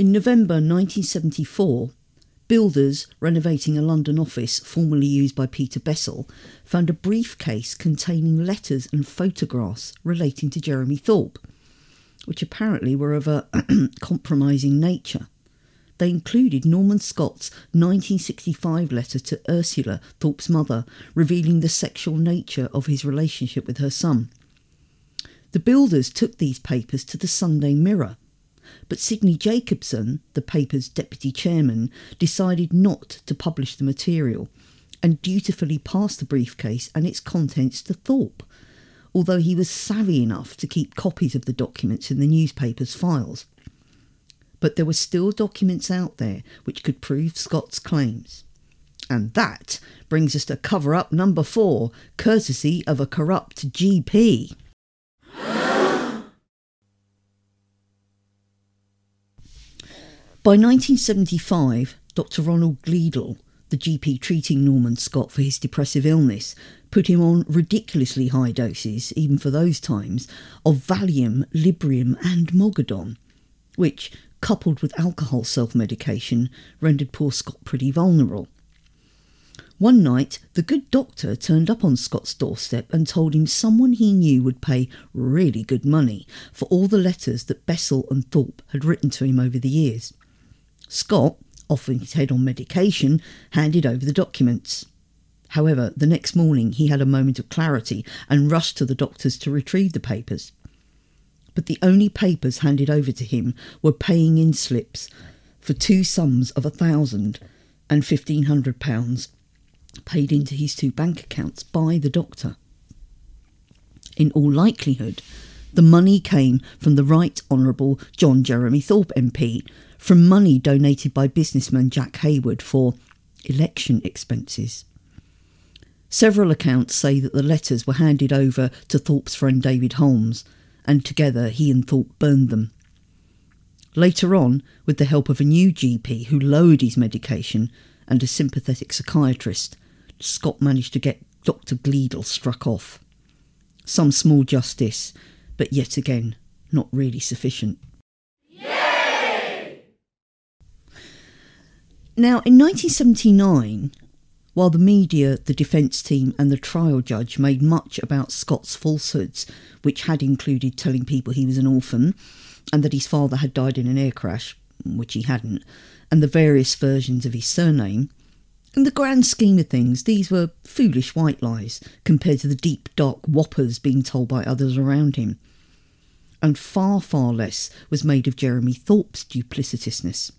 In November 1974, builders renovating a London office formerly used by Peter Bessell found a briefcase containing letters and photographs relating to Jeremy Thorpe, which apparently were of a compromising nature. They included Norman Scott's 1965 letter to Ursula, Thorpe's mother, revealing the sexual nature of his relationship with her son. The builders took these papers to the Sunday Mirror, but Sidney Jacobson, the paper's deputy chairman, decided not to publish the material and dutifully passed the briefcase and its contents to Thorpe, although he was savvy enough to keep copies of the documents in the newspaper's files. But there were still documents out there which could prove Scott's claims. And that brings us to cover up number four, courtesy of a corrupt GP. By 1975, Dr. Ronald Gleadle, the GP treating Norman Scott for his depressive illness, put him on ridiculously high doses, even for those times, of Valium, Librium, and Mogadon, which, coupled with alcohol self medication, rendered poor Scott pretty vulnerable. One night, the good doctor turned up on Scott's doorstep and told him someone he knew would pay really good money for all the letters that Bessell and Thorpe had written to him over the years. Scott, offering his head on medication, handed over the documents. However, the next morning he had a moment of clarity and rushed to the doctor's to retrieve the papers. But the only papers handed over to him were paying in slips for two sums of a thousand and fifteen hundred pounds paid into his two bank accounts by the doctor. In all likelihood, the money came from the Right Honourable John Jeremy Thorpe MP, from money donated by businessman Jack Hayward for election expenses. Several accounts say that the letters were handed over to Thorpe's friend David Holmes, and together he and Thorpe burned them. Later on, with the help of a new GP who lowered his medication and a sympathetic psychiatrist, Scott managed to get Dr. Gleadle struck off. Some small justice, but yet again, not really sufficient. Now, in 1979, while the media, the defence team, and the trial judge made much about Scott's falsehoods, which had included telling people he was an orphan and that his father had died in an air crash, which he hadn't, and the various versions of his surname, in the grand scheme of things, these were foolish white lies compared to the deep, dark whoppers being told by others around him. And far, far less was made of Jeremy Thorpe's duplicitousness.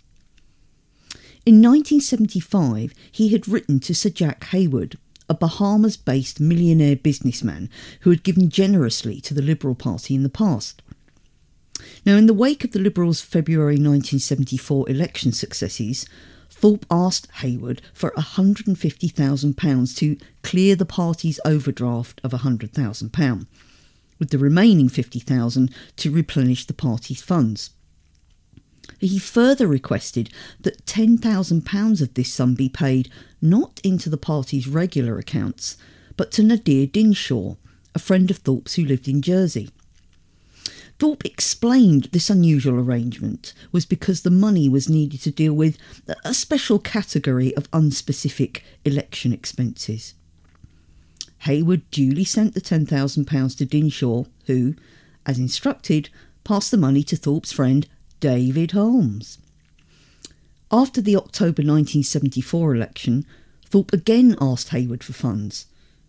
In 1975, he had written to Sir Jack Hayward, a Bahamas based millionaire businessman who had given generously to the Liberal Party in the past. Now, in the wake of the Liberals' February 1974 election successes, Thorpe asked Hayward for £150,000 to clear the party's overdraft of £100,000, with the remaining £50,000 to replenish the party's funds. He further requested that £10,000 of this sum be paid not into the party's regular accounts, but to Nadir Dinshaw, a friend of Thorpe's who lived in Jersey. Thorpe explained this unusual arrangement was because the money was needed to deal with a special category of unspecific election expenses. Hayward duly sent the £10,000 to Dinshaw, who, as instructed, passed the money to Thorpe's friend David Holmes. After the October 1974 election, Thorpe again asked Hayward for funds,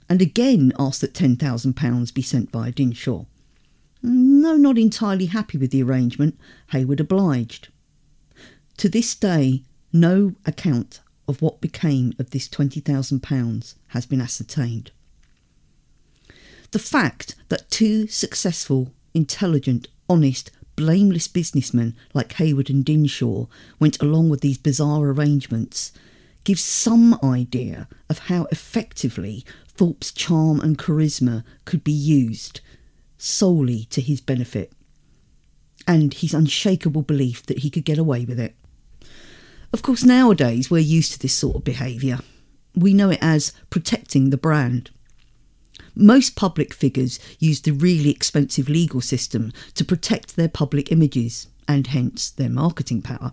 and again asked that £10,000 be sent via Dinshaw. No, not entirely happy with the arrangement, Hayward obliged. To this day, no account of what became of this £20,000 has been ascertained. The fact that two successful, intelligent, honest, blameless businessmen like Hayward and Dinshaw went along with these bizarre arrangements gives some idea of how effectively Thorpe's charm and charisma could be used solely to his benefit, and his unshakable belief that he could get away with it. Of course, nowadays we're used to this sort of behaviour. we know it as protecting the brand. Most public figures use the really expensive legal system to protect their public images and hence their marketing power.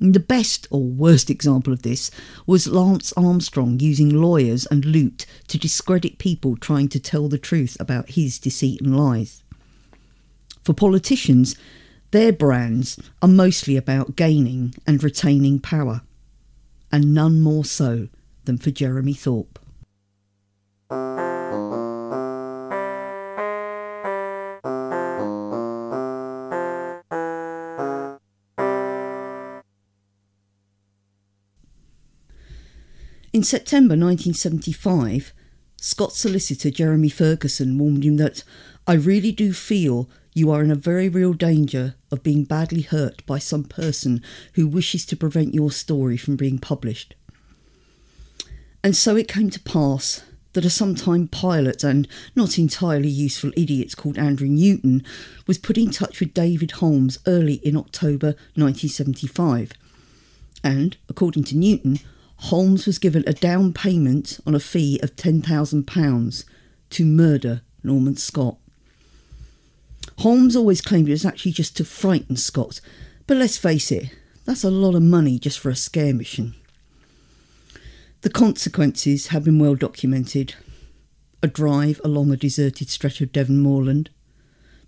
The best or worst example of this was Lance Armstrong using lawyers and loot to discredit people trying to tell the truth about his deceit and lies. For politicians, their brands are mostly about gaining and retaining power, and none more so than for Jeremy Thorpe. In September 1975, Scott's solicitor Jeremy Ferguson warned him that I really do feel you are in a very real danger of being badly hurt by some person who wishes to prevent your story from being published. And so it came to pass that a sometime pilot and not entirely useful idiot called Andrew Newton was put in touch with David Holmes early in October 1975. And, according to Newton, Holmes was given a down payment on a fee of £10,000 to murder Norman Scott. Holmes always claimed it was actually just to frighten Scott, but let's face it, that's a lot of money just for a scare mission. The consequences have been well documented a drive along a deserted stretch of Devon moorland,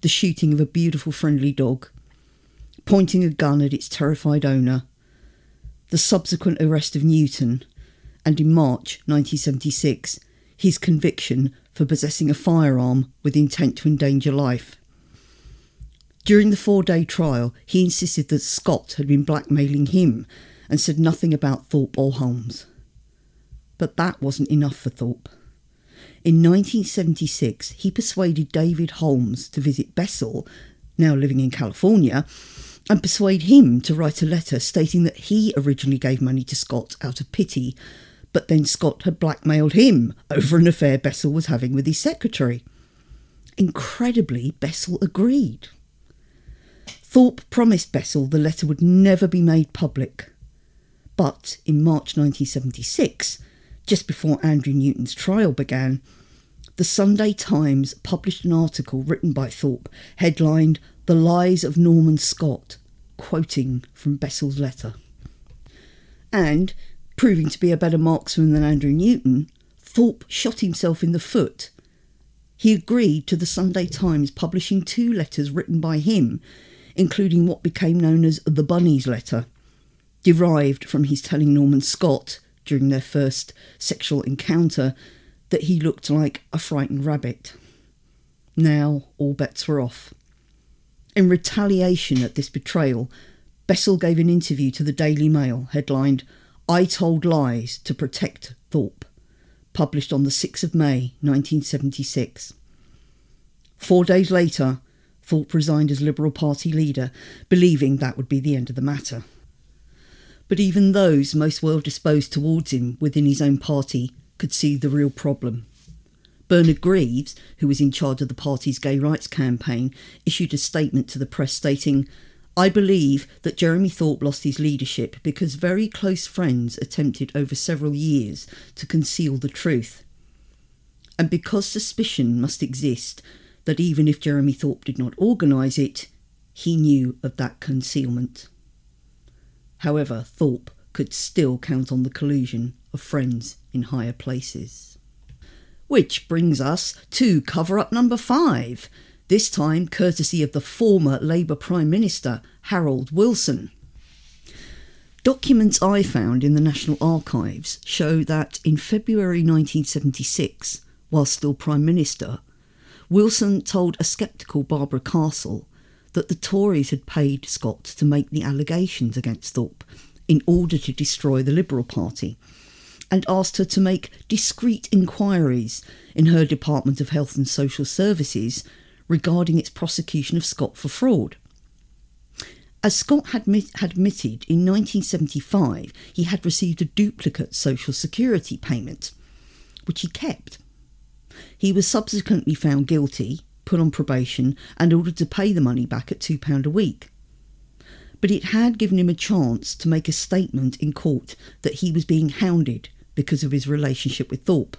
the shooting of a beautiful friendly dog, pointing a gun at its terrified owner, the subsequent arrest of Newton, and in March 1976, his conviction for possessing a firearm with intent to endanger life. During the four day trial, he insisted that Scott had been blackmailing him and said nothing about Thorpe or Holmes. But that wasn't enough for Thorpe. In 1976, he persuaded David Holmes to visit Bessell, now living in California, and persuade him to write a letter stating that he originally gave money to Scott out of pity, but then Scott had blackmailed him over an affair Bessell was having with his secretary. Incredibly, Bessell agreed. Thorpe promised Bessell the letter would never be made public. But in March 1976, just before Andrew Newton's trial began, the Sunday Times published an article written by Thorpe headlined The Lies of Norman Scott quoting from Bessell's letter. And, proving to be a better marksman than Andrew Newton, Thorpe shot himself in the foot. He agreed to the Sunday Times publishing two letters written by him, including what became known as the Bunny's letter, derived from his telling Norman Scott, during their first sexual encounter, that he looked like a frightened rabbit. Now all bets were off. In retaliation at this betrayal, Bessell gave an interview to the Daily Mail headlined, I Told Lies to Protect Thorpe, published on the 6th of May 1976. Four days later, Thorpe resigned as Liberal Party leader, believing that would be the end of the matter. But even those most well disposed towards him within his own party could see the real problem. Bernard Greaves, who was in charge of the party's gay rights campaign, issued a statement to the press stating, I believe that Jeremy Thorpe lost his leadership because very close friends attempted over several years to conceal the truth. And because suspicion must exist that even if Jeremy Thorpe did not organise it, he knew of that concealment. However, Thorpe could still count on the collusion of friends in higher places. Which brings us to cover up number five, this time courtesy of the former Labour Prime Minister, Harold Wilson. Documents I found in the National Archives show that in February 1976, while still Prime Minister, Wilson told a sceptical Barbara Castle that the Tories had paid Scott to make the allegations against Thorpe in order to destroy the Liberal Party and asked her to make discreet inquiries in her Department of Health and Social Services regarding its prosecution of Scott for fraud. As Scott had, admitted in 1975, he had received a duplicate Social Security payment, which he kept. He was subsequently found guilty, put on probation, and ordered to pay the money back at £2 a week. But it had given him a chance to make a statement in court that he was being hounded because of his relationship with Thorpe.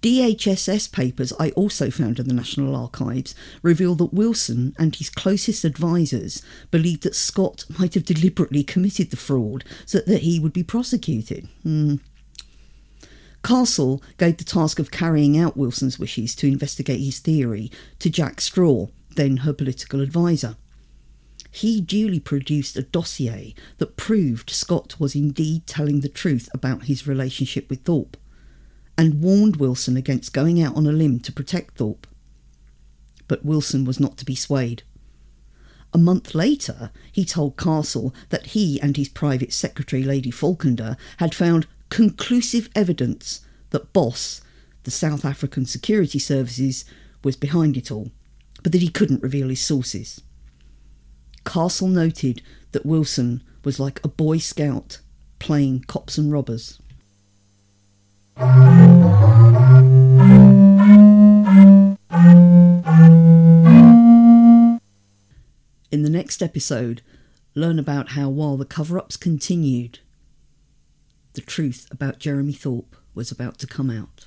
DHSS papers I also found in the National Archives reveal that Wilson and his closest advisers believed that Scott might have deliberately committed the fraud so that he would be prosecuted. Hmm. Castle gave the task of carrying out Wilson's wishes to investigate his theory to Jack Straw, then her political adviser. He duly produced a dossier that proved Scott was indeed telling the truth about his relationship with Thorpe and warned Wilson against going out on a limb to protect Thorpe. But Wilson was not to be swayed. A month later, he told Castle that he and his private secretary, Lady Falkender, had found conclusive evidence that Boss, the South African Security Services, was behind it all, but that he couldn't reveal his sources. Castle noted that Wilson was like a Boy Scout playing cops and robbers. In the next episode, learn about how while the cover ups continued, the truth about Jeremy Thorpe was about to come out.